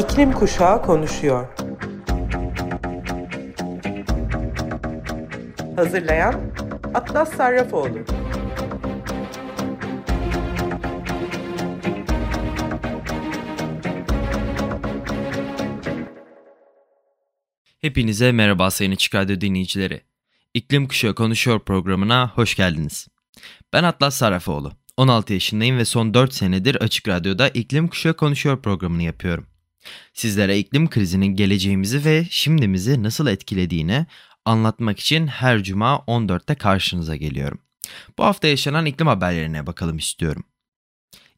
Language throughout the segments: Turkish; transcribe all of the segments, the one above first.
İklim Kuşağı konuşuyor. Hazırlayan Atlas Sarrafoğlu. Hepinize merhaba sayın Açık Radyo dinleyicileri. İklim Kuşağı Konuşuyor programına hoş geldiniz. Ben Atlas Sarrafoğlu. 16 yaşındayım ve son 4 senedir Açık Radyo'da İklim Kuşağı Konuşuyor programını yapıyorum. Sizlere iklim krizinin geleceğimizi ve şimdimizi nasıl etkilediğini anlatmak için her cuma 14'te karşınıza geliyorum. Bu hafta yaşanan iklim haberlerine bakalım istiyorum.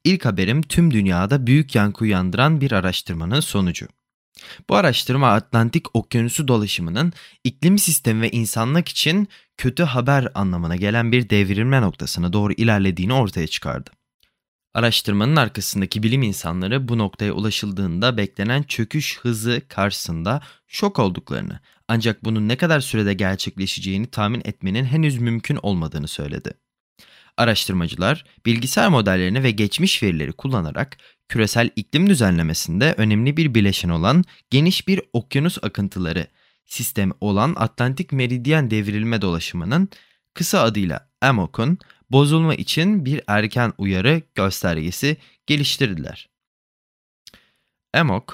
İlk haberim tüm dünyada büyük yankı uyandıran bir araştırmanın sonucu. Bu araştırma Atlantik Okyanusu dolaşımının iklim sistemi ve insanlık için kötü haber anlamına gelen bir devrilme noktasına doğru ilerlediğini ortaya çıkardı. Araştırmanın arkasındaki bilim insanları bu noktaya ulaşıldığında beklenen çöküş hızı karşısında şok olduklarını ancak bunun ne kadar sürede gerçekleşeceğini tahmin etmenin henüz mümkün olmadığını söyledi. Araştırmacılar bilgisayar modellerini ve geçmiş verileri kullanarak küresel iklim düzenlemesinde önemli bir bileşen olan geniş bir okyanus akıntıları sistemi olan Atlantik Meridyen Devrilme Dolaşımı'nın kısa adıyla AMOC'un bozulma için bir erken uyarı göstergesi geliştirdiler. AMOC,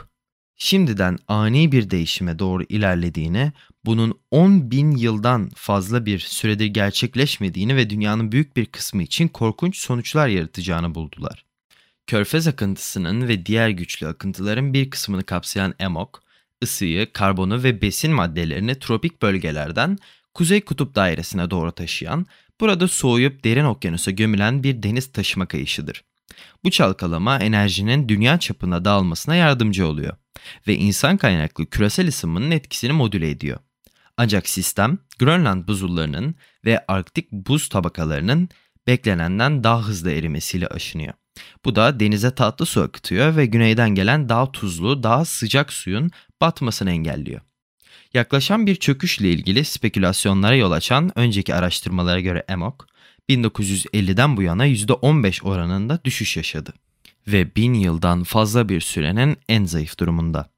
şimdiden ani bir değişime doğru ilerlediğini, bunun 10 bin yıldan fazla bir süredir gerçekleşmediğini ve dünyanın büyük bir kısmı için korkunç sonuçlar yaratacağını buldular. Körfez akıntısının ve diğer güçlü akıntıların bir kısmını kapsayan AMOC, ısıyı, karbonu ve besin maddelerini tropik bölgelerden Kuzey Kutup Dairesi'ne doğru taşıyan, burada soğuyup derin okyanusa gömülen bir deniz taşıma kayışıdır. Bu çalkalama enerjinin dünya çapına dağılmasına yardımcı oluyor ve insan kaynaklı küresel ısınmanın etkisini modüle ediyor. Ancak sistem Grönland buzullarının ve Arktik buz tabakalarının beklenenden daha hızlı erimesiyle aşınıyor. Bu da denize tatlı su akıtıyor ve güneyden gelen daha tuzlu, daha sıcak suyun batmasını engelliyor. Yaklaşan bir çöküşle ilgili spekülasyonlara yol açan önceki araştırmalara göre EMOK, 1950'den bu yana %15 oranında düşüş yaşadı ve 1000 yıldan fazla bir sürenin en zayıf durumunda.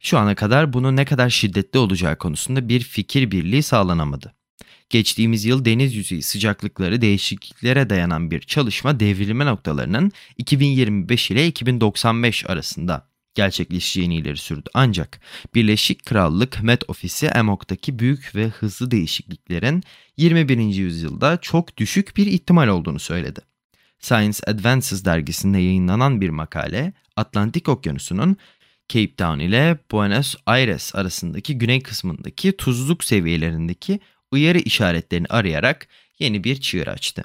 Şu ana kadar bunun ne kadar şiddetli olacağı konusunda bir fikir birliği sağlanamadı. Geçtiğimiz yıl deniz yüzeyi sıcaklıkları değişikliklere dayanan bir çalışma devrilme noktalarının 2025 ile 2095 arasında gerçekleşeceğini ileri sürdü. Ancak Birleşik Krallık Met Ofisi EMOK'taki büyük ve hızlı değişikliklerin 21. yüzyılda çok düşük bir ihtimal olduğunu söyledi. Science Advances dergisinde yayınlanan bir makale, Atlantik Okyanusu'nun Cape Town ile Buenos Aires arasındaki güney kısmındaki tuzluk seviyelerindeki uyarı işaretlerini arayarak yeni bir çığır açtı.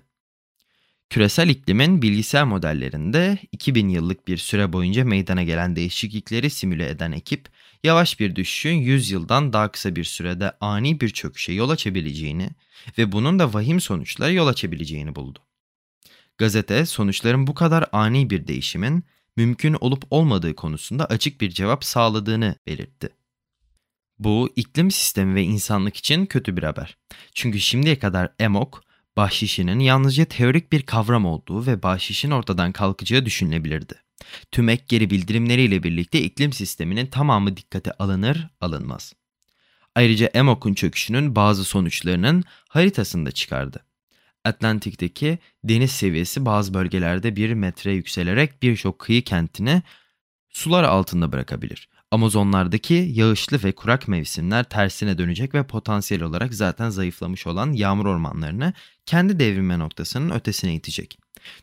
Küresel iklimin bilgisayar modellerinde 2000 yıllık bir süre boyunca meydana gelen değişiklikleri simüle eden ekip, yavaş bir düşüşün 100 yıldan daha kısa bir sürede ani bir çöküşe yol açabileceğini ve bunun da vahim sonuçlara yol açabileceğini buldu. Gazete sonuçların bu kadar ani bir değişimin mümkün olup olmadığı konusunda açık bir cevap sağladığını belirtti. Bu iklim sistemi ve insanlık için kötü bir haber. Çünkü şimdiye kadar EMOK, bahşişinin yalnızca teorik bir kavram olduğu ve bahşişin ortadan kalkacağı düşünülebilirdi. Tüm ek geri bildirimleriyle birlikte iklim sisteminin tamamı dikkate alınır alınmaz. Ayrıca EMOK'un çöküşünün bazı sonuçlarının haritasını da çıkardı. Atlantik'teki deniz seviyesi bazı bölgelerde bir metre yükselerek birçok kıyı kentini sular altında bırakabilir. Amazonlardaki yağışlı ve kurak mevsimler tersine dönecek ve potansiyel olarak zaten zayıflamış olan yağmur ormanlarını kendi devrilme noktasının ötesine itecek.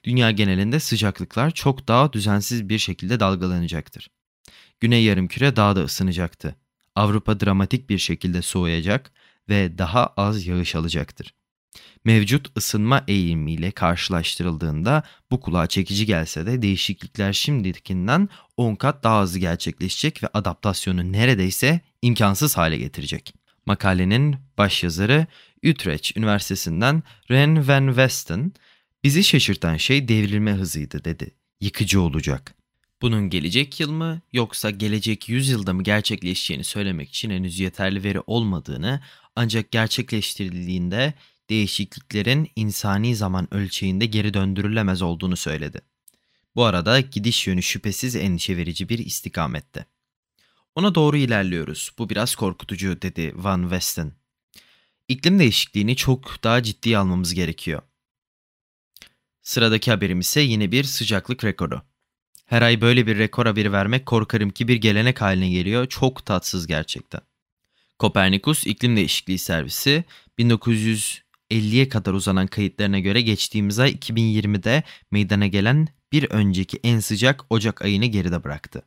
Dünya genelinde sıcaklıklar çok daha düzensiz bir şekilde dalgalanacaktır. Güney yarımküre daha da ısınacaktı. Avrupa dramatik bir şekilde soğuyacak ve daha az yağış alacaktır mevcut ısınma eğilimiyle karşılaştırıldığında bu kulağa çekici gelse de değişiklikler şimdikinden 10 kat daha hızlı gerçekleşecek ve adaptasyonu neredeyse imkansız hale getirecek. Makalenin başyazarı Utrecht Üniversitesi'nden Ren van Westen, bizi şaşırtan şey devrilme hızıydı dedi. Yıkıcı olacak. Bunun gelecek yıl mı yoksa gelecek 100 yılda mı gerçekleşeceğini söylemek için henüz yeterli veri olmadığını ancak gerçekleştirildiğinde değişikliklerin insani zaman ölçeğinde geri döndürülemez olduğunu söyledi. Bu arada gidiş yönü şüphesiz endişe verici bir istikamette. Ona doğru ilerliyoruz. Bu biraz korkutucu dedi Van Westen. İklim değişikliğini çok daha ciddiye almamız gerekiyor. Sıradaki haberim ise yine bir sıcaklık rekoru. Her ay böyle bir rekor haberi vermek korkarım ki bir gelenek haline geliyor. Çok tatsız gerçekten. Kopernikus İklim Değişikliği Servisi 1950'ye kadar uzanan kayıtlarına göre geçtiğimiz ay 2020'de meydana gelen bir önceki en sıcak Ocak ayını geride bıraktı.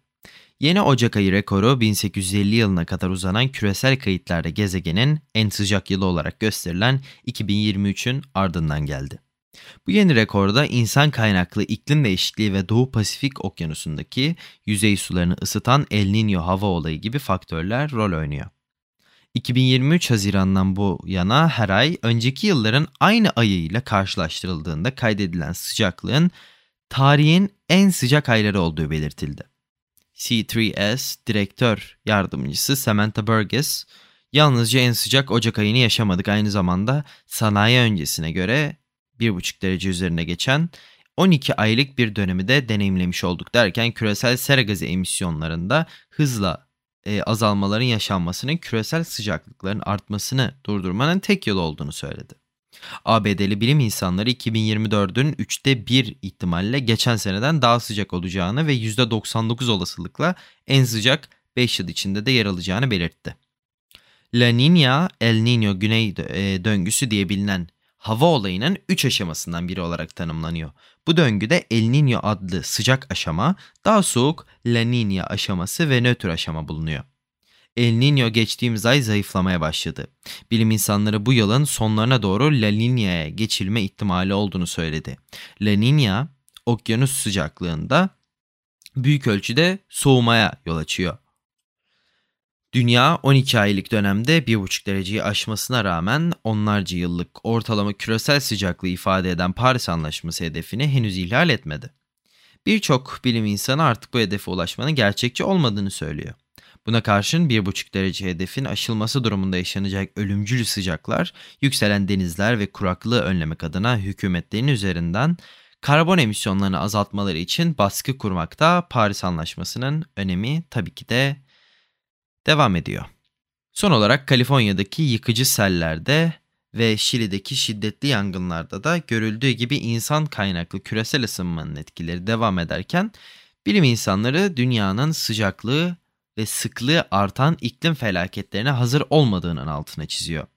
Yeni Ocak ayı rekoru 1850 yılına kadar uzanan küresel kayıtlarda gezegenin en sıcak yılı olarak gösterilen 2023'ün ardından geldi. Bu yeni rekorda insan kaynaklı iklim değişikliği ve Doğu Pasifik okyanusundaki yüzey sularını ısıtan El Niño hava olayı gibi faktörler rol oynuyor. 2023 Haziran'dan bu yana her ay önceki yılların aynı ayıyla karşılaştırıldığında kaydedilen sıcaklığın tarihin en sıcak ayları olduğu belirtildi. C3S direktör yardımcısı Samantha Burgess, yalnızca en sıcak Ocak ayını yaşamadık aynı zamanda sanayi öncesine göre 1,5 derece üzerine geçen 12 aylık bir dönemi de deneyimlemiş olduk derken küresel sera gazı emisyonlarında hızla e, azalmaların yaşanmasının küresel sıcaklıkların artmasını durdurmanın tek yolu olduğunu söyledi. ABD'li bilim insanları 2024'ün 3'te 1 ihtimalle geçen seneden daha sıcak olacağını ve %99 olasılıkla en sıcak 5 yıl içinde de yer alacağını belirtti. La Niña, El Niño güney e, döngüsü diye bilinen hava olayının 3 aşamasından biri olarak tanımlanıyor. Bu döngüde El Niño adlı sıcak aşama, daha soğuk La Niña aşaması ve nötr aşama bulunuyor. El Niño geçtiğimiz ay zayıflamaya başladı. Bilim insanları bu yılın sonlarına doğru La Niña'ya geçilme ihtimali olduğunu söyledi. La Niña, okyanus sıcaklığında büyük ölçüde soğumaya yol açıyor. Dünya 12 aylık dönemde 1,5 dereceyi aşmasına rağmen onlarca yıllık ortalama küresel sıcaklığı ifade eden Paris Anlaşması hedefini henüz ihlal etmedi. Birçok bilim insanı artık bu hedefe ulaşmanın gerçekçi olmadığını söylüyor. Buna karşın 1,5 derece hedefin aşılması durumunda yaşanacak ölümcül sıcaklar, yükselen denizler ve kuraklığı önlemek adına hükümetlerin üzerinden karbon emisyonlarını azaltmaları için baskı kurmakta Paris Anlaşması'nın önemi tabii ki de devam ediyor. Son olarak Kaliforniya'daki yıkıcı sellerde ve Şili'deki şiddetli yangınlarda da görüldüğü gibi insan kaynaklı küresel ısınmanın etkileri devam ederken bilim insanları dünyanın sıcaklığı ve sıklığı artan iklim felaketlerine hazır olmadığının altına çiziyor.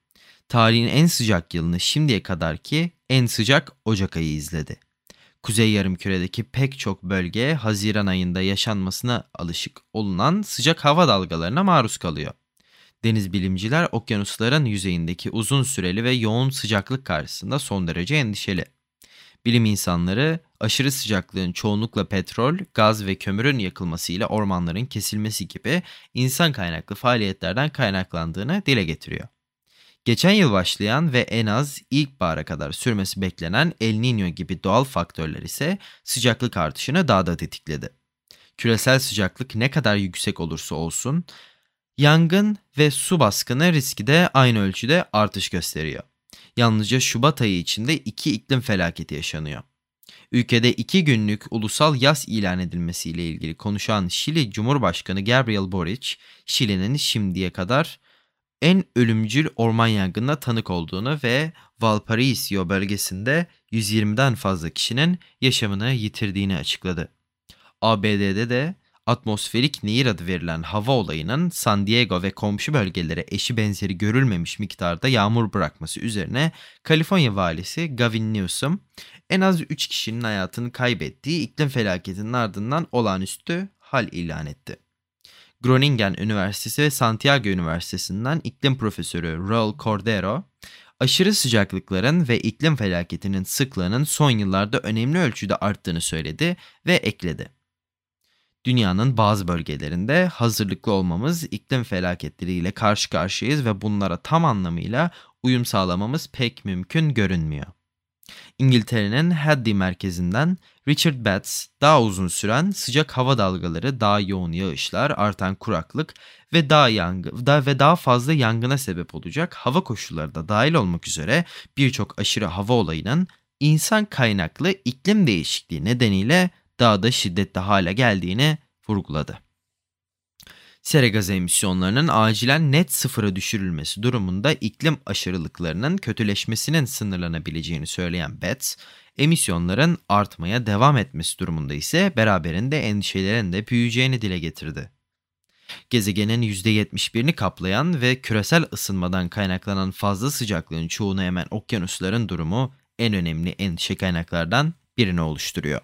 Tarihin en sıcak yılını şimdiye kadarki en sıcak Ocak ayı izledi. Kuzey yarımküredeki pek çok bölge Haziran ayında yaşanmasına alışık olunan sıcak hava dalgalarına maruz kalıyor. Deniz bilimciler okyanusların yüzeyindeki uzun süreli ve yoğun sıcaklık karşısında son derece endişeli. Bilim insanları aşırı sıcaklığın çoğunlukla petrol, gaz ve kömürün yakılmasıyla ormanların kesilmesi gibi insan kaynaklı faaliyetlerden kaynaklandığını dile getiriyor. Geçen yıl başlayan ve en az ilkbahara kadar sürmesi beklenen El Niño gibi doğal faktörler ise sıcaklık artışını daha da tetikledi. Küresel sıcaklık ne kadar yüksek olursa olsun, yangın ve su baskını riski de aynı ölçüde artış gösteriyor. Yalnızca Şubat ayı içinde iki iklim felaketi yaşanıyor. Ülkede iki günlük ulusal yaz ilan edilmesiyle ilgili konuşan Şili Cumhurbaşkanı Gabriel Boric, Şili'nin şimdiye kadar en ölümcül orman yangınına tanık olduğunu ve Valparaiso bölgesinde 120'den fazla kişinin yaşamını yitirdiğini açıkladı. ABD'de de atmosferik nehir adı verilen hava olayının San Diego ve komşu bölgelere eşi benzeri görülmemiş miktarda yağmur bırakması üzerine Kaliforniya valisi Gavin Newsom en az 3 kişinin hayatını kaybettiği iklim felaketinin ardından olağanüstü hal ilan etti. Groningen Üniversitesi ve Santiago Üniversitesi'nden iklim profesörü Raul Cordero, aşırı sıcaklıkların ve iklim felaketinin sıklığının son yıllarda önemli ölçüde arttığını söyledi ve ekledi. Dünyanın bazı bölgelerinde hazırlıklı olmamız iklim felaketleriyle karşı karşıyayız ve bunlara tam anlamıyla uyum sağlamamız pek mümkün görünmüyor. İngiltere'nin Hadley merkezinden Richard Betts daha uzun süren sıcak hava dalgaları, daha yoğun yağışlar, artan kuraklık ve daha yangı da ve daha fazla yangına sebep olacak hava koşulları da dahil olmak üzere birçok aşırı hava olayının insan kaynaklı iklim değişikliği nedeniyle daha da şiddetli hale geldiğini vurguladı. Sera gazı emisyonlarının acilen net sıfıra düşürülmesi durumunda iklim aşırılıklarının kötüleşmesinin sınırlanabileceğini söyleyen Betts, emisyonların artmaya devam etmesi durumunda ise beraberinde endişelerin de büyüyeceğini dile getirdi. Gezegenin %71'ini kaplayan ve küresel ısınmadan kaynaklanan fazla sıcaklığın çoğunu emen okyanusların durumu en önemli endişe kaynaklardan birini oluşturuyor.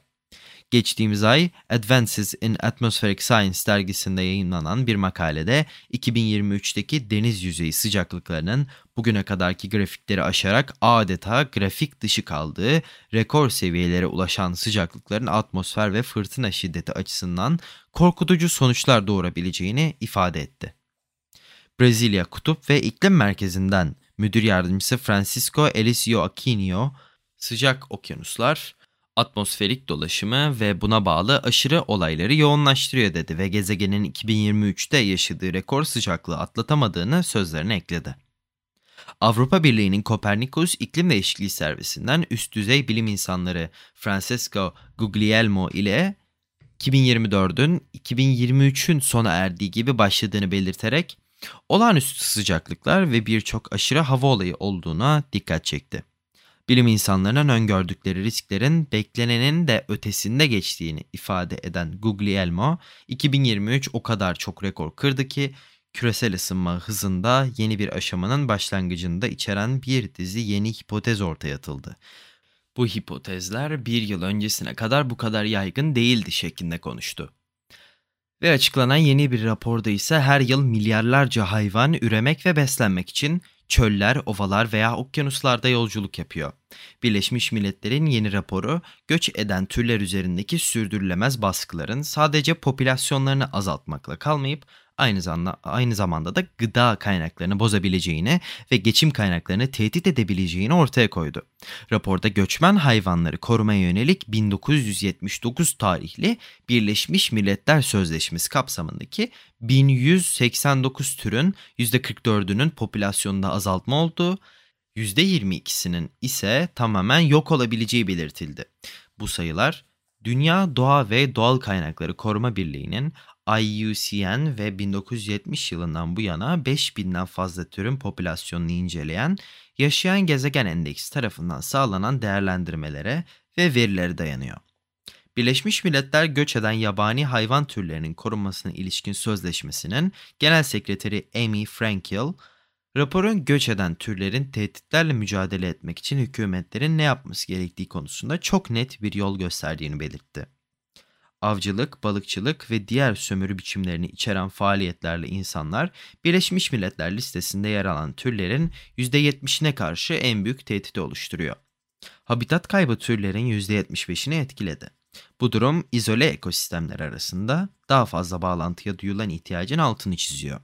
Geçtiğimiz ay Advances in Atmospheric Science dergisinde yayınlanan bir makalede 2023'teki deniz yüzeyi sıcaklıklarının bugüne kadarki grafikleri aşarak adeta grafik dışı kaldığı rekor seviyelere ulaşan sıcaklıkların atmosfer ve fırtına şiddeti açısından korkutucu sonuçlar doğurabileceğini ifade etti. Brezilya Kutup ve İklim Merkezi'nden müdür yardımcısı Francisco Elisio Aquino, sıcak okyanuslar, atmosferik dolaşımı ve buna bağlı aşırı olayları yoğunlaştırıyor dedi ve gezegenin 2023'te yaşadığı rekor sıcaklığı atlatamadığını sözlerine ekledi. Avrupa Birliği'nin Copernicus İklim Değişikliği Servisinden üst düzey bilim insanları Francesco Guglielmo ile 2024'ün 2023'ün sona erdiği gibi başladığını belirterek olağanüstü sıcaklıklar ve birçok aşırı hava olayı olduğuna dikkat çekti bilim insanlarının öngördükleri risklerin beklenenin de ötesinde geçtiğini ifade eden Guglielmo, 2023 o kadar çok rekor kırdı ki küresel ısınma hızında yeni bir aşamanın başlangıcında içeren bir dizi yeni hipotez ortaya atıldı. Bu hipotezler bir yıl öncesine kadar bu kadar yaygın değildi şeklinde konuştu. Ve açıklanan yeni bir raporda ise her yıl milyarlarca hayvan üremek ve beslenmek için çöller, ovalar veya okyanuslarda yolculuk yapıyor. Birleşmiş Milletler'in yeni raporu göç eden türler üzerindeki sürdürülemez baskıların sadece popülasyonlarını azaltmakla kalmayıp aynı zamanda, aynı zamanda da gıda kaynaklarını bozabileceğini ve geçim kaynaklarını tehdit edebileceğini ortaya koydu. Raporda göçmen hayvanları korumaya yönelik 1979 tarihli Birleşmiş Milletler Sözleşmesi kapsamındaki 1189 türün %44'ünün popülasyonunda azaltma olduğu, %22'sinin ise tamamen yok olabileceği belirtildi. Bu sayılar Dünya Doğa ve Doğal Kaynakları Koruma Birliği'nin IUCN ve 1970 yılından bu yana 5000'den fazla türün popülasyonunu inceleyen Yaşayan Gezegen Endeksi tarafından sağlanan değerlendirmelere ve verilere dayanıyor. Birleşmiş Milletler göç eden yabani hayvan türlerinin korunmasına ilişkin sözleşmesinin Genel Sekreteri Amy Frankel, raporun göç eden türlerin tehditlerle mücadele etmek için hükümetlerin ne yapması gerektiği konusunda çok net bir yol gösterdiğini belirtti avcılık, balıkçılık ve diğer sömürü biçimlerini içeren faaliyetlerle insanlar Birleşmiş Milletler listesinde yer alan türlerin %70'ine karşı en büyük tehdidi oluşturuyor. Habitat kaybı türlerin %75'ini etkiledi. Bu durum izole ekosistemler arasında daha fazla bağlantıya duyulan ihtiyacın altını çiziyor.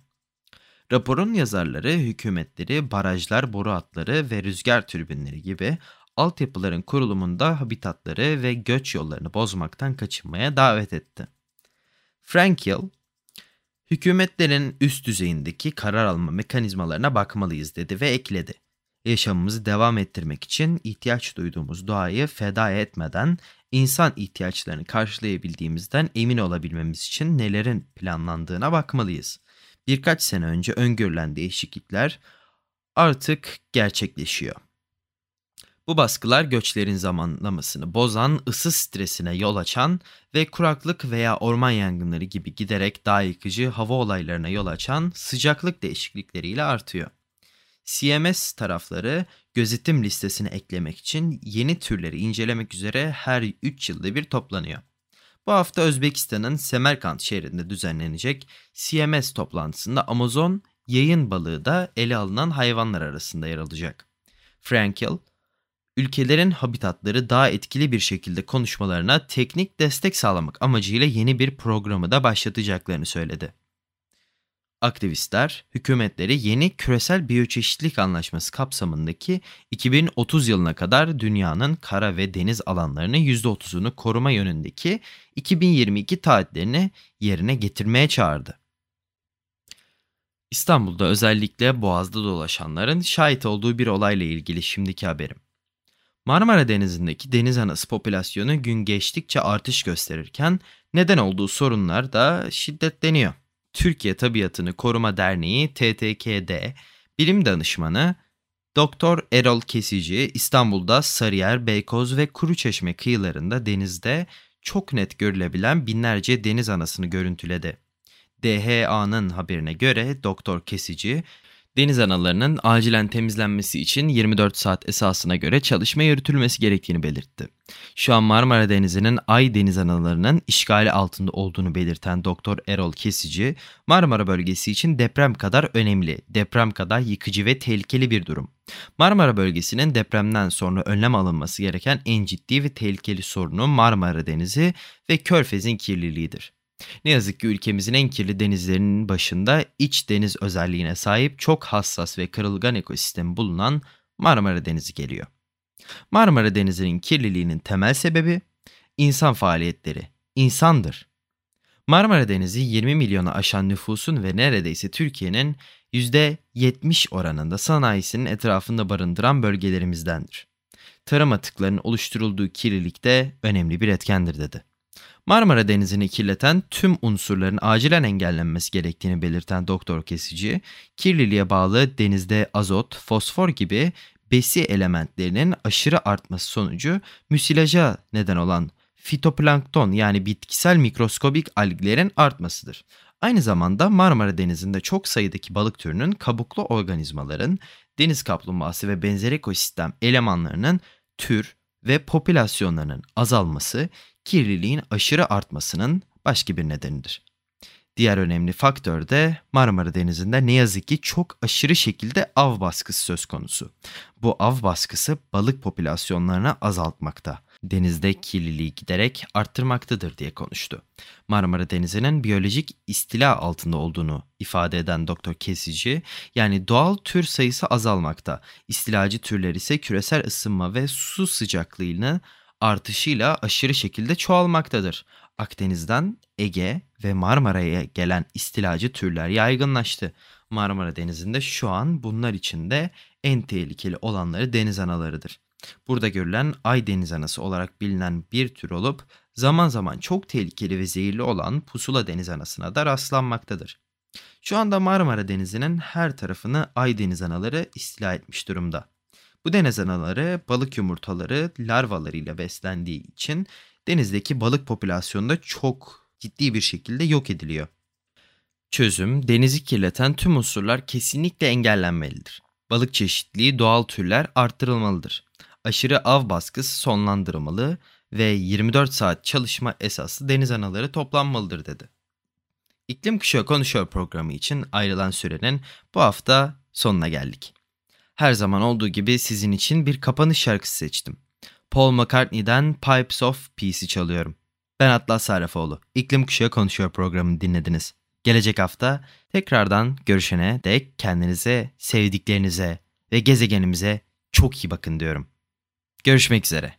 Raporun yazarları hükümetleri, barajlar, boru hatları ve rüzgar türbinleri gibi altyapıların kurulumunda habitatları ve göç yollarını bozmaktan kaçınmaya davet etti. Frankel, hükümetlerin üst düzeyindeki karar alma mekanizmalarına bakmalıyız dedi ve ekledi. Yaşamımızı devam ettirmek için ihtiyaç duyduğumuz doğayı feda etmeden insan ihtiyaçlarını karşılayabildiğimizden emin olabilmemiz için nelerin planlandığına bakmalıyız. Birkaç sene önce öngörülen değişiklikler artık gerçekleşiyor. Bu baskılar göçlerin zamanlamasını bozan, ısı stresine yol açan ve kuraklık veya orman yangınları gibi giderek daha yıkıcı hava olaylarına yol açan sıcaklık değişiklikleriyle artıyor. CMS tarafları gözetim listesine eklemek için yeni türleri incelemek üzere her 3 yılda bir toplanıyor. Bu hafta Özbekistan'ın Semerkant şehrinde düzenlenecek CMS toplantısında Amazon yayın balığı da ele alınan hayvanlar arasında yer alacak. Frankel, ülkelerin habitatları daha etkili bir şekilde konuşmalarına teknik destek sağlamak amacıyla yeni bir programı da başlatacaklarını söyledi. Aktivistler, hükümetleri yeni küresel biyoçeşitlilik anlaşması kapsamındaki 2030 yılına kadar dünyanın kara ve deniz alanlarının %30'unu koruma yönündeki 2022 taahhütlerini yerine getirmeye çağırdı. İstanbul'da özellikle Boğaz'da dolaşanların şahit olduğu bir olayla ilgili şimdiki haberim. Marmara Denizi'ndeki deniz anası popülasyonu gün geçtikçe artış gösterirken neden olduğu sorunlar da şiddetleniyor. Türkiye Tabiatını Koruma Derneği TTKD bilim danışmanı Doktor Erol Kesici İstanbul'da Sarıyer, Beykoz ve Kuruçeşme kıyılarında denizde çok net görülebilen binlerce deniz anasını görüntüledi. DHA'nın haberine göre Doktor Kesici deniz analarının acilen temizlenmesi için 24 saat esasına göre çalışma yürütülmesi gerektiğini belirtti. Şu an Marmara Denizi'nin Ay deniz analarının işgali altında olduğunu belirten Doktor Erol Kesici, Marmara bölgesi için deprem kadar önemli, deprem kadar yıkıcı ve tehlikeli bir durum. Marmara bölgesinin depremden sonra önlem alınması gereken en ciddi ve tehlikeli sorunu Marmara Denizi ve Körfez'in kirliliğidir. Ne yazık ki ülkemizin en kirli denizlerinin başında iç deniz özelliğine sahip çok hassas ve kırılgan ekosistemi bulunan Marmara Denizi geliyor. Marmara Denizi'nin kirliliğinin temel sebebi insan faaliyetleri, insandır. Marmara Denizi 20 milyonu aşan nüfusun ve neredeyse Türkiye'nin %70 oranında sanayisinin etrafında barındıran bölgelerimizdendir. Tarım atıklarının oluşturulduğu kirlilik de önemli bir etkendir dedi. Marmara Denizi'ni kirleten tüm unsurların acilen engellenmesi gerektiğini belirten doktor kesici, kirliliğe bağlı denizde azot, fosfor gibi besi elementlerinin aşırı artması sonucu müsilaja neden olan fitoplankton yani bitkisel mikroskobik alglerin artmasıdır. Aynı zamanda Marmara Denizi'nde çok sayıdaki balık türünün kabuklu organizmaların, deniz kaplumbağası ve benzeri ekosistem elemanlarının tür ve popülasyonlarının azalması kirliliğin aşırı artmasının başka bir nedenidir. Diğer önemli faktör de Marmara Denizi'nde ne yazık ki çok aşırı şekilde av baskısı söz konusu. Bu av baskısı balık popülasyonlarını azaltmakta, denizde kirliliği giderek arttırmaktadır diye konuştu. Marmara Denizi'nin biyolojik istila altında olduğunu ifade eden Doktor Kesici, yani doğal tür sayısı azalmakta, istilacı türler ise küresel ısınma ve su sıcaklığını artışıyla aşırı şekilde çoğalmaktadır. Akdeniz'den Ege ve Marmara'ya gelen istilacı türler yaygınlaştı. Marmara Denizi'nde şu an bunlar içinde en tehlikeli olanları deniz analarıdır. Burada görülen ay deniz anası olarak bilinen bir tür olup zaman zaman çok tehlikeli ve zehirli olan pusula deniz anasına da rastlanmaktadır. Şu anda Marmara Denizi'nin her tarafını ay deniz anaları istila etmiş durumda. Bu deniz anaları balık yumurtaları larvalarıyla beslendiği için denizdeki balık popülasyonunda çok ciddi bir şekilde yok ediliyor. Çözüm, denizi kirleten tüm unsurlar kesinlikle engellenmelidir. Balık çeşitliliği doğal türler arttırılmalıdır. Aşırı av baskısı sonlandırılmalı ve 24 saat çalışma esaslı deniz anaları toplanmalıdır dedi. İklim Kuşağı Konuşuyor programı için ayrılan sürenin bu hafta sonuna geldik. Her zaman olduğu gibi sizin için bir kapanış şarkısı seçtim. Paul McCartney'den Pipes of Peace'i çalıyorum. Ben Atlas Sarrafoğlu. İklim Kuşağı Konuşuyor programını dinlediniz. Gelecek hafta tekrardan görüşene dek kendinize, sevdiklerinize ve gezegenimize çok iyi bakın diyorum. Görüşmek üzere.